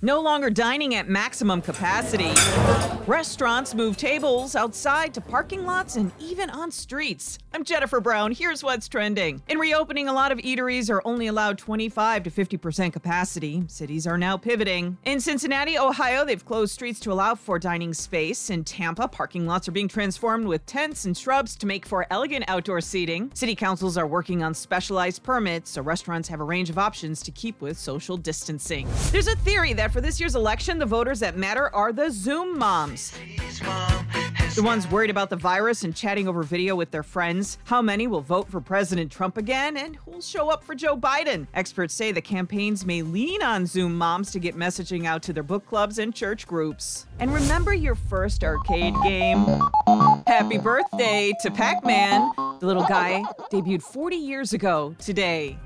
No longer dining at maximum capacity. Restaurants move tables outside to parking lots and even on streets. I'm Jennifer Brown. Here's what's trending. In reopening, a lot of eateries are only allowed 25 to 50% capacity. Cities are now pivoting. In Cincinnati, Ohio, they've closed streets to allow for dining space. In Tampa, parking lots are being transformed with tents and shrubs to make for elegant outdoor seating. City councils are working on specialized permits, so restaurants have a range of options to keep with social distancing. There's a theory that for this year's election, the voters that matter are the Zoom moms. The ones worried about the virus and chatting over video with their friends. How many will vote for President Trump again? And who'll show up for Joe Biden? Experts say the campaigns may lean on Zoom moms to get messaging out to their book clubs and church groups. And remember your first arcade game? Happy birthday to Pac Man! The little guy debuted 40 years ago today.